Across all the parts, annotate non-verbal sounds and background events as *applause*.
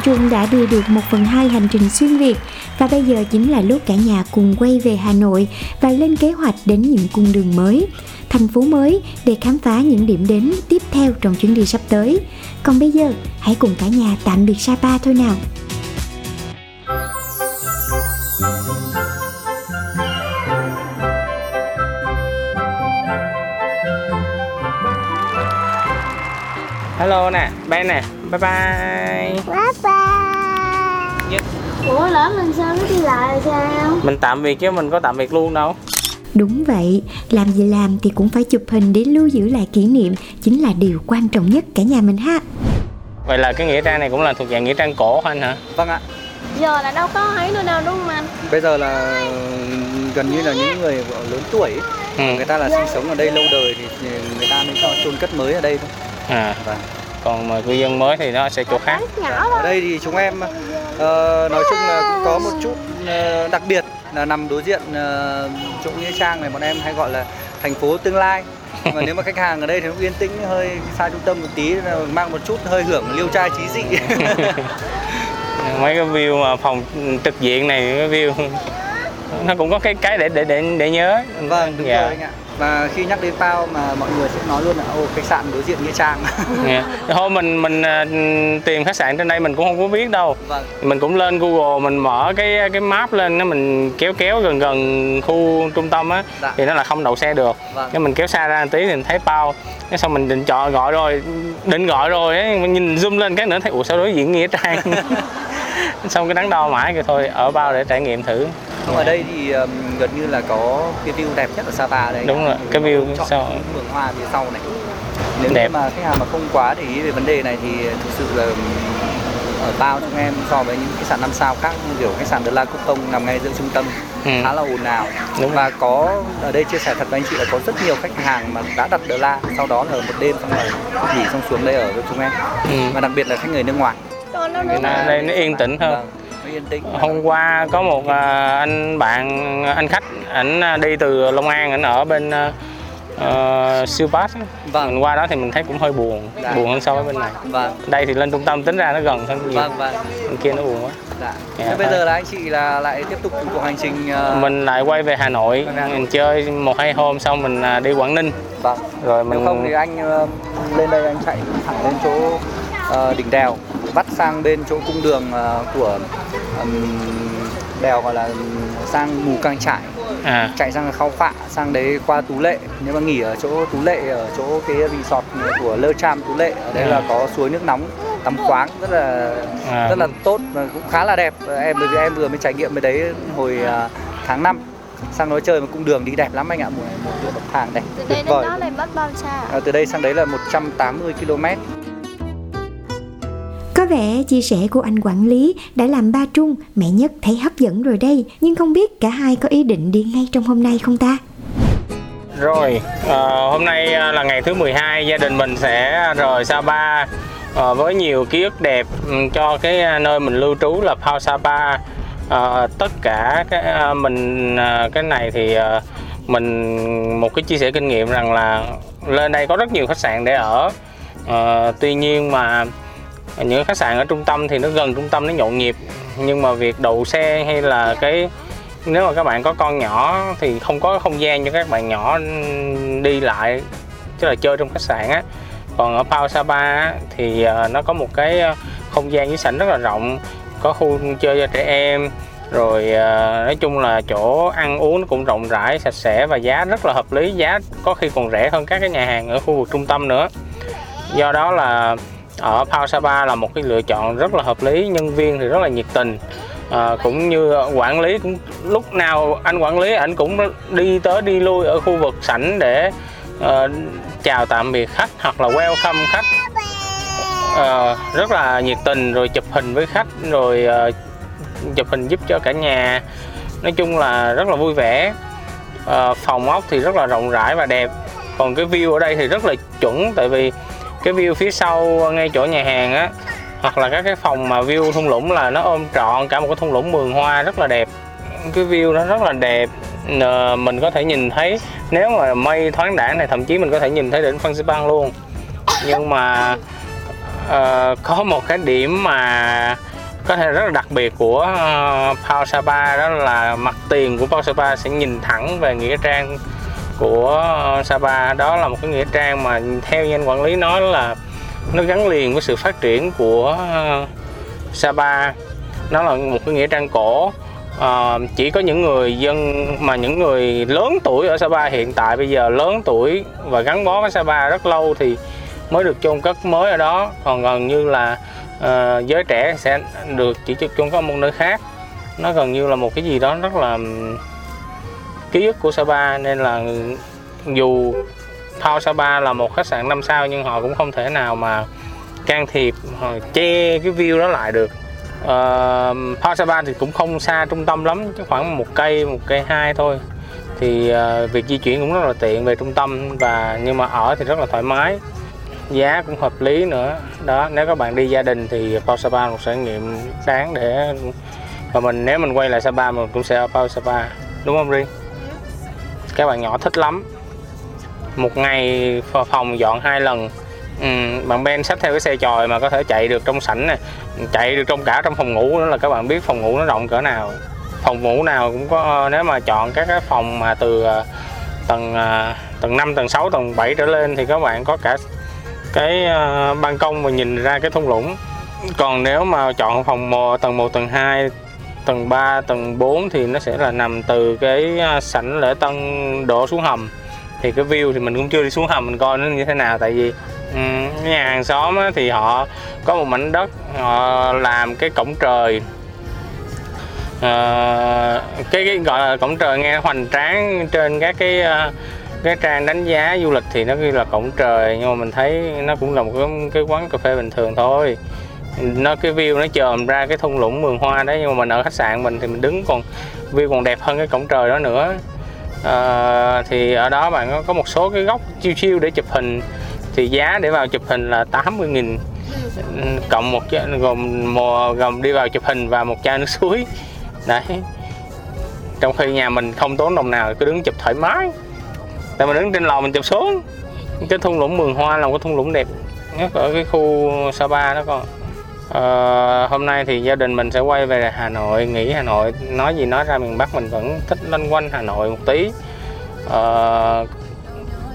Gia Trung đã đi được một phần hai hành trình xuyên Việt và bây giờ chính là lúc cả nhà cùng quay về Hà Nội và lên kế hoạch đến những cung đường mới, thành phố mới để khám phá những điểm đến tiếp theo trong chuyến đi sắp tới. Còn bây giờ, hãy cùng cả nhà tạm biệt Sapa thôi nào. hello nè Ben nè bye bye bye bye ủa lỡ mình sao mới đi lại sao mình tạm biệt chứ mình có tạm biệt luôn đâu Đúng vậy, làm gì làm thì cũng phải chụp hình để lưu giữ lại kỷ niệm chính là điều quan trọng nhất cả nhà mình ha. vậy là cái nghĩa trang này cũng là thuộc dạng nghĩa trang cổ anh hả Vâng ạ. giờ là đâu có thấy nữa đâu đúng không anh Bây giờ là gần như là những người lớn tuổi ừ. người ta là sinh sống ở đây lâu đời thì người ta mới cho chôn cất mới ở đây thôi. à Vâng. Còn mà cư dân mới thì nó sẽ chỗ khác Ở đây thì chúng em ờ, nói chung là cũng có một chút ờ, đặc biệt là nằm đối diện ờ, chỗ nghĩa trang này bọn em hay gọi là thành phố tương lai. Mà nếu mà *laughs* khách hàng ở đây thì nó yên tĩnh hơi xa trung tâm một tí là mang một chút hơi hưởng liêu trai trí dị. *laughs* mấy cái view mà phòng trực diện này cái view nó cũng có cái cái để để để để nhớ vâng đúng Dạ. rồi anh ạ. Và khi nhắc đến Pao mà mọi người nói luôn là ô khách sạn đối diện nghĩa trang. *laughs* Dạ. Thôi mình mình à, tìm khách sạn trên đây mình cũng không có biết đâu vâng. mình cũng lên Google mình mở cái cái map lên nó mình kéo kéo gần gần khu trung tâm á Dạ. thì nó là không đậu xe được Vâng. cái mình kéo xa ra một tí thì mình thấy bao cái xong mình định chọn gọi rồi định gọi rồi ấy, mình nhìn zoom lên cái nữa thấy ủa sao đối diện nghĩa trang *laughs* xong cái đắn đo mãi kêu thôi ở bao để trải nghiệm thử Không, ở đây thì um, gần như là có cái view đẹp nhất ở Sapa đây. Đúng rồi, cái view chọn sau- vườn hoa phía sau này. Nếu Đẹp. như mà khách hàng mà không quá để ý về vấn đề này thì thực sự là ở bao chúng em so với những khách sạn năm sao khác như kiểu khách sạn De La Cúc Tông nằm ngay giữa trung tâm Ừ. khá là ồn ào Đúng. và có ở đây chia sẻ thật với anh chị là có rất nhiều khách hàng mà đã đặt De La sau đó là ở một đêm xong rồi nghỉ xong xuống đây ở với chúng em Ừ. và đặc biệt là khách người nước ngoài Cái nó- đây nó yên tĩnh hơn Vâng, yên tĩnh hôm qua có một à, anh bạn anh khách ảnh à, đi từ Long An ảnh ở bên uh, siêu pass. Vâng. mình qua đó thì mình thấy cũng hơi buồn Dạ. buồn hơn so với bên này vâng đây thì lên trung tâm tính ra nó gần hơn nhiều vâng vâng bên kia nó buồn quá Dạ. Dạ, Thế bây thôi. giờ là anh chị là lại tiếp tục cuộc hành trình ờ, mình lại quay về Hà Nội Nội. mình chơi một hai hôm xong mình đi Quảng Ninh vâng. rồi mình Nếu không thì anh ờ, lên đây anh chạy thẳng lên chỗ ờ, đỉnh đèo vắt sang bên chỗ cung đường ờ, của đèo gọi là sang mù căng trải. À. Chạy sang khao phạ sang đấy qua tú lệ. Nếu mà nghỉ ở chỗ tú lệ ở chỗ cái resort của lơ tram tú lệ ở đây À. là có suối nước nóng tắm khoáng rất là À. rất là tốt và cũng khá là đẹp. Em bởi vì em vừa mới trải nghiệm bên đấy hồi à, tháng 5 sang đó chơi mà cung đường đi đẹp lắm anh ạ mùa mùa bậc thang đẹp từ tuyệt đây đến vời. đó là mất bao xa à, từ đây sang đấy là 180 km vẻ chia sẻ của anh quản lý đã làm ba Trung, mẹ nhất thấy hấp dẫn rồi đây, nhưng không biết cả hai có ý định đi ngay trong hôm nay không ta? Rồi, à, hôm nay ờ, là ngày thứ 12, gia đình mình sẽ rời Sapa à, với nhiều ký ức đẹp ừ, cho cái nơi mình lưu trú là Phao Sapa. À, tất cả cái mình cái này thì mình một cái chia sẻ kinh nghiệm rằng là lên đây có rất nhiều khách sạn để ở. À, tuy nhiên mà những khách sạn ở trung tâm thì nó gần trung tâm nó nhộn nhịp. Nhưng mà việc đậu xe hay là cái nếu mà các bạn có con nhỏ thì không có không gian cho các bạn nhỏ đi lại tức là chơi trong khách sạn á. Còn ở Pao Sapa á, thì ờ, nó có một cái ờ, không gian dưới sảnh rất là rộng có khu chơi cho trẻ em. Rồi ờ, nói chung là chỗ ăn uống cũng rộng rãi sạch sẽ và giá rất là hợp lý. Giá có khi còn rẻ hơn các cái nhà hàng ở khu vực trung tâm nữa. Do đó là ở Pao Sapa là một cái lựa chọn rất là hợp lý nhân viên thì rất là nhiệt tình. À, cũng như quản lý cũng lúc nào anh quản lý anh cũng đi tới đi lui ở khu vực sảnh để uh, chào tạm biệt khách hoặc là welcome khách. Uh, rất là nhiệt tình rồi chụp hình với khách rồi uh, chụp hình giúp cho cả nhà. Nói chung là rất là vui vẻ. Uh, phòng ốc thì rất là rộng rãi và đẹp. Còn cái view ở đây thì rất là chuẩn tại vì cái view phía sau ngay chỗ nhà hàng á hoặc là các cái phòng mà view thung lũng là nó ôm trọn cả một cái thung lũng vườn hoa rất là đẹp. Cái view nó rất là đẹp mình có thể nhìn thấy nếu mà mây thoáng đãng này thậm chí mình có thể nhìn thấy đỉnh Phan Xipang luôn. Nhưng mà uh, có một cái điểm mà có thể rất là đặc biệt của uh, Pao Sapa đó là mặt tiền của Pao Sapa sẽ nhìn thẳng về nghĩa trang của ờ, Sapa. Đó là một cái nghĩa trang mà theo như anh quản lý nói là nó gắn liền với sự phát triển của ờ, Sapa. Nó là một cái nghĩa trang cổ. À, chỉ có những người dân mà những người lớn tuổi ở Sapa hiện tại bây giờ lớn tuổi và gắn bó với Sapa rất lâu thì mới được chôn cất mới ở đó. Còn gần như là uh, giới trẻ sẽ được chỉ chôn cất ở một nơi khác. Nó gần như là một cái gì đó rất là ký ức của Sapa nên là dù Pao Sapa là một khách sạn 5 sao nhưng họ cũng không thể nào mà can thiệp che cái view đó lại được. Ờ, uh, Pao thì cũng không xa trung tâm lắm chứ khoảng một cây một cây hai thôi. Thì uh, việc di chuyển cũng rất là tiện về trung tâm và nhưng mà ở thì rất là thoải mái. Giá cũng hợp lý nữa. Đó nếu các bạn đi gia đình thì Pao Sapa một trải nghiệm đáng để và mình nếu mình quay lại Sapa mình cũng sẽ ở Pao Sapa. Đúng không riêng các bạn nhỏ thích lắm. Một ngày phòng dọn hai lần. Ừ, bạn Ben xách theo cái xe chòi mà có thể chạy được trong sảnh này chạy được trong cả trong phòng ngủ nữa là các bạn biết phòng ngủ nó rộng cỡ nào. Phòng ngủ nào cũng có nếu mà chọn các cái phòng mà từ à, tầng à, tầng 5, tầng 6, tầng 7 trở lên thì các bạn có cả cái à, ban công và nhìn ra cái thung lũng. Còn nếu mà chọn phòng mò tầng 1, tầng 2 tầng 3, tầng 4 thì nó sẽ là nằm từ cái à, sảnh lễ tân đổ xuống hầm. Thì cái view thì mình cũng chưa đi xuống hầm mình coi nó như thế nào. Tại vì um, nhà hàng xóm thì họ có một mảnh đất họ làm cái cổng trời. Uh, cái, cái gọi là cổng trời nghe hoành tráng trên các cái uh, cái trang đánh giá du lịch thì nó ghi là cổng trời. Nhưng mà mình thấy nó cũng là một cái, cái quán cà phê bình thường thôi nó cái view nó chồm ra cái thung lũng vườn hoa đấy nhưng mà mình ở khách sạn mình thì mình đứng còn view còn đẹp hơn cái cổng trời đó nữa. À, thì ở đó bạn có, có một số cái góc chiêu chiêu để chụp hình. Thì giá để vào chụp hình là 80 nghìn. Cộng một gồm mò gồm đi vào chụp hình và một chai nước suối. Đấy. Trong khi nhà mình không tốn đồng nào cứ đứng chụp thoải mái. Tại mình đứng trên lò mình chụp xuống. Cái thung lũng mường hoa là một cái thung lũng đẹp nhất ở cái khu Sapa đó con à, hôm nay thì gia đình mình sẽ quay về Hà Nội nghỉ Hà Nội. Nói gì nói ra miền Bắc mình vẫn thích loanh quanh Hà Nội một tí. À,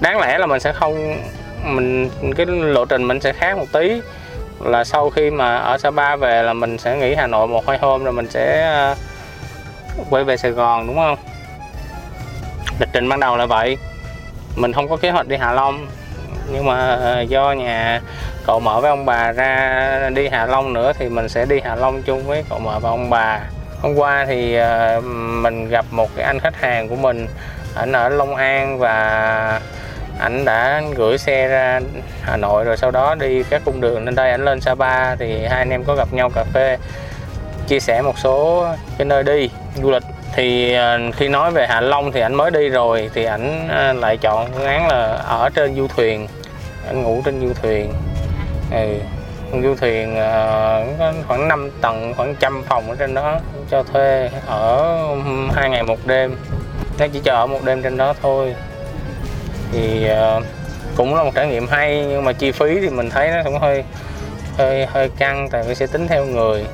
đáng lẽ là mình sẽ không mình cái lộ trình mình sẽ khác một tí. Là sau khi mà ở Sapa về là mình sẽ nghỉ Hà Nội một hai hôm rồi mình sẽ ờ, quay về Sài Gòn đúng không? Lịch trình ban đầu là vậy. Mình không có kế hoạch đi Hạ Long. Nhưng mà do nhà cậu mở với ông bà ra đi Hạ Long nữa thì mình sẽ đi Hạ Long chung với cậu mở và ông bà. Hôm qua thì ờ, mình gặp một cái anh khách hàng của mình, ảnh ở Long An và ảnh đã gửi xe ra Hà Nội rồi sau đó đi các cung đường lên đây, ảnh lên Sapa thì hai anh em có gặp nhau cà phê, chia sẻ một số cái nơi đi, du lịch. Thì ờ, khi nói về Hạ Long thì ảnh mới đi rồi thì ảnh ờ, lại chọn phương án là ở trên du thuyền, ảnh ngủ trên du thuyền ừ. du thuyền uh, khoảng 5 tầng khoảng trăm phòng ở trên đó cho thuê ở hai ngày một đêm. Nó chỉ cho ở một đêm trên đó thôi. Thì uh, cũng là một trải nghiệm hay nhưng mà chi phí thì mình thấy nó cũng hơi hơi hơi căng tại vì sẽ tính theo người.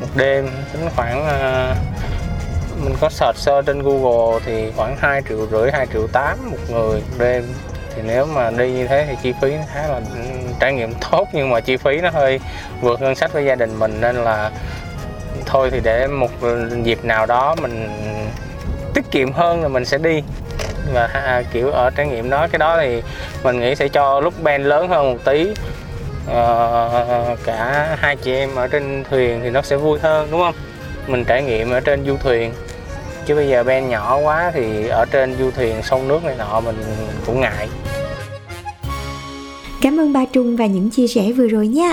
Một đêm tính khoảng uh, mình có search sơ trên Google thì khoảng 2 triệu rưỡi 2 triệu 8 một người một đêm thì nếu mà đi như thế thì chi phí nó khá là ừ, trải nghiệm tốt nhưng mà chi phí nó hơi vượt ngân sách với gia đình mình nên là thôi thì để một dịp nào đó mình tiết kiệm hơn là mình sẽ đi. Và kiểu ở trải nghiệm đó cái đó thì mình nghĩ sẽ cho lúc band lớn hơn một tí. Uh, cả hai chị em ở trên thuyền thì nó sẽ vui hơn đúng không? Mình trải nghiệm ở trên du thuyền chứ bây giờ Ben nhỏ quá thì ở trên du thuyền sông nước này nọ mình cũng ngại Cảm ơn ba Trung và những chia sẻ vừa rồi nha.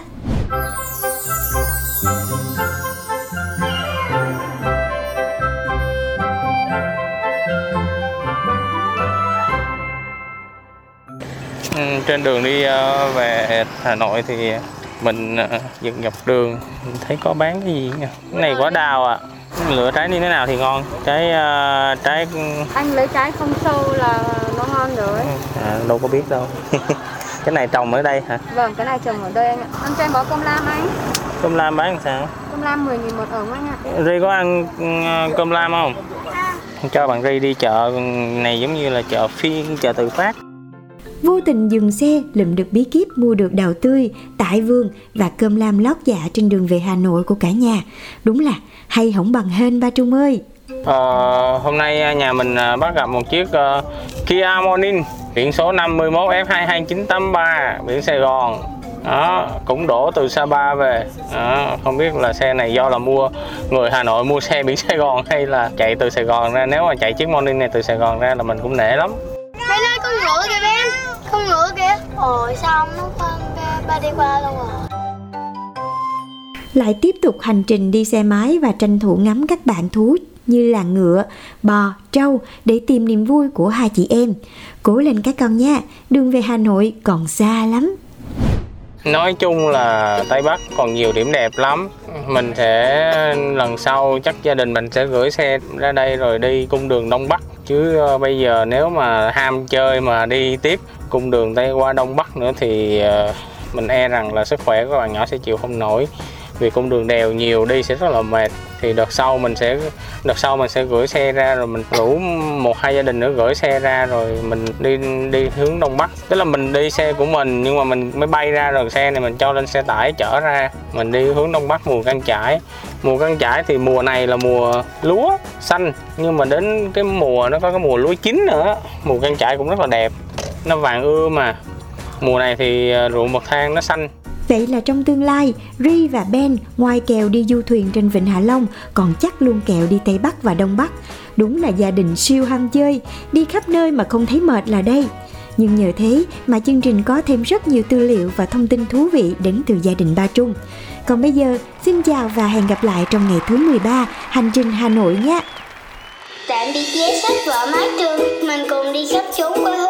Ừ, trên đường đi ờ, về Hà Nội thì mình ờ, dừng dọc đường thấy có bán cái gì nhỉ? cái này quả đào à lựa trái như thế nào thì ngon? Trái ờ, trái anh lấy trái không sâu là nó ngon rồi. À, đâu có biết đâu. *laughs* Cái này trồng ở đây hả? Vâng cái này trồng ở đây anh ạ. Anh cho em bó cơm lam anh. Cơm lam bán sao? Cơm lam 10 nghìn một ống anh ạ. Ri có ăn ừ, cơm lam không? Cho bạn Ri đi chợ này giống như là chợ phiên chợ tự phát Vô tình dừng xe lượm được bí kíp mua được đào tươi, tại vườn và cơm lam lót dạ trên đường về Hà Nội của cả nhà. Đúng là hay hỏng bằng hên ba Trung ơi. Ờ, hôm nay nhà mình à, bắt gặp một chiếc uh, Kia Morning biển số 51 F22983 biển Sài Gòn đó cũng đổ từ Sapa về đó, không biết là xe này do là mua người Hà Nội mua xe biển Sài Gòn hay là chạy từ Sài Gòn ra nếu mà chạy chiếc Morning này từ Sài Gòn ra là mình cũng nể lắm Ben ơi con ngựa kìa con ngựa kìa Ôi sao ông nó phân ba, ba đi qua luôn rồi Lại tiếp tục hành trình đi xe máy và tranh thủ ngắm các bạn thú như là ngựa, bò, trâu để tìm niềm vui của hai chị em. Cố lên các con nha, đường về Hà Nội còn xa lắm. Nói chung là Tây Bắc còn nhiều điểm đẹp lắm. Mình sẽ, lần sau chắc gia đình mình sẽ gửi xe ra đây rồi đi cung đường Đông Bắc. Chứ ờ, bây giờ nếu mà ham chơi mà đi tiếp cung đường Tây qua Đông Bắc nữa thì ờ, mình e rằng là sức khỏe của bạn nhỏ sẽ chịu không nổi vì cung đường đèo nhiều đi sẽ rất là mệt. Thì đợt sau mình sẽ, đợt sau mình sẽ gửi xe ra rồi mình rủ một hai gia đình nữa gửi xe ra rồi mình đi đi hướng đông bắc. Tức là mình đi xe của mình nhưng mà mình mới bay ra rồi xe này, mình cho lên xe tải chở ra. Mình đi hướng đông bắc, mùa căng chải mùa căng chải thì mùa này là mùa lúa xanh, nhưng mà đến cái mùa, nó có cái mùa lúa chín nữa. Mùa căng chải cũng rất là đẹp, nó vàng ươm mà. Mùa này thì à, ruộng bậc thang nó xanh. Vậy là trong tương lai, Ri và Ben ngoài kèo đi du thuyền trên Vịnh Hạ Long còn chắc luôn kèo đi Tây Bắc và Đông Bắc. Đúng là gia đình siêu ham chơi, đi khắp nơi mà không thấy mệt là đây. Nhưng nhờ thế mà chương trình có thêm rất nhiều tư liệu và thông tin thú vị đến từ gia đình Ba Trung. Còn bây giờ, xin chào và hẹn gặp lại trong ngày thứ 13 hành trình Hà Nội nhé. Tạm biệt vé sách vở mái trường Mình cùng đi khắp chốn quê hương